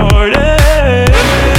Started.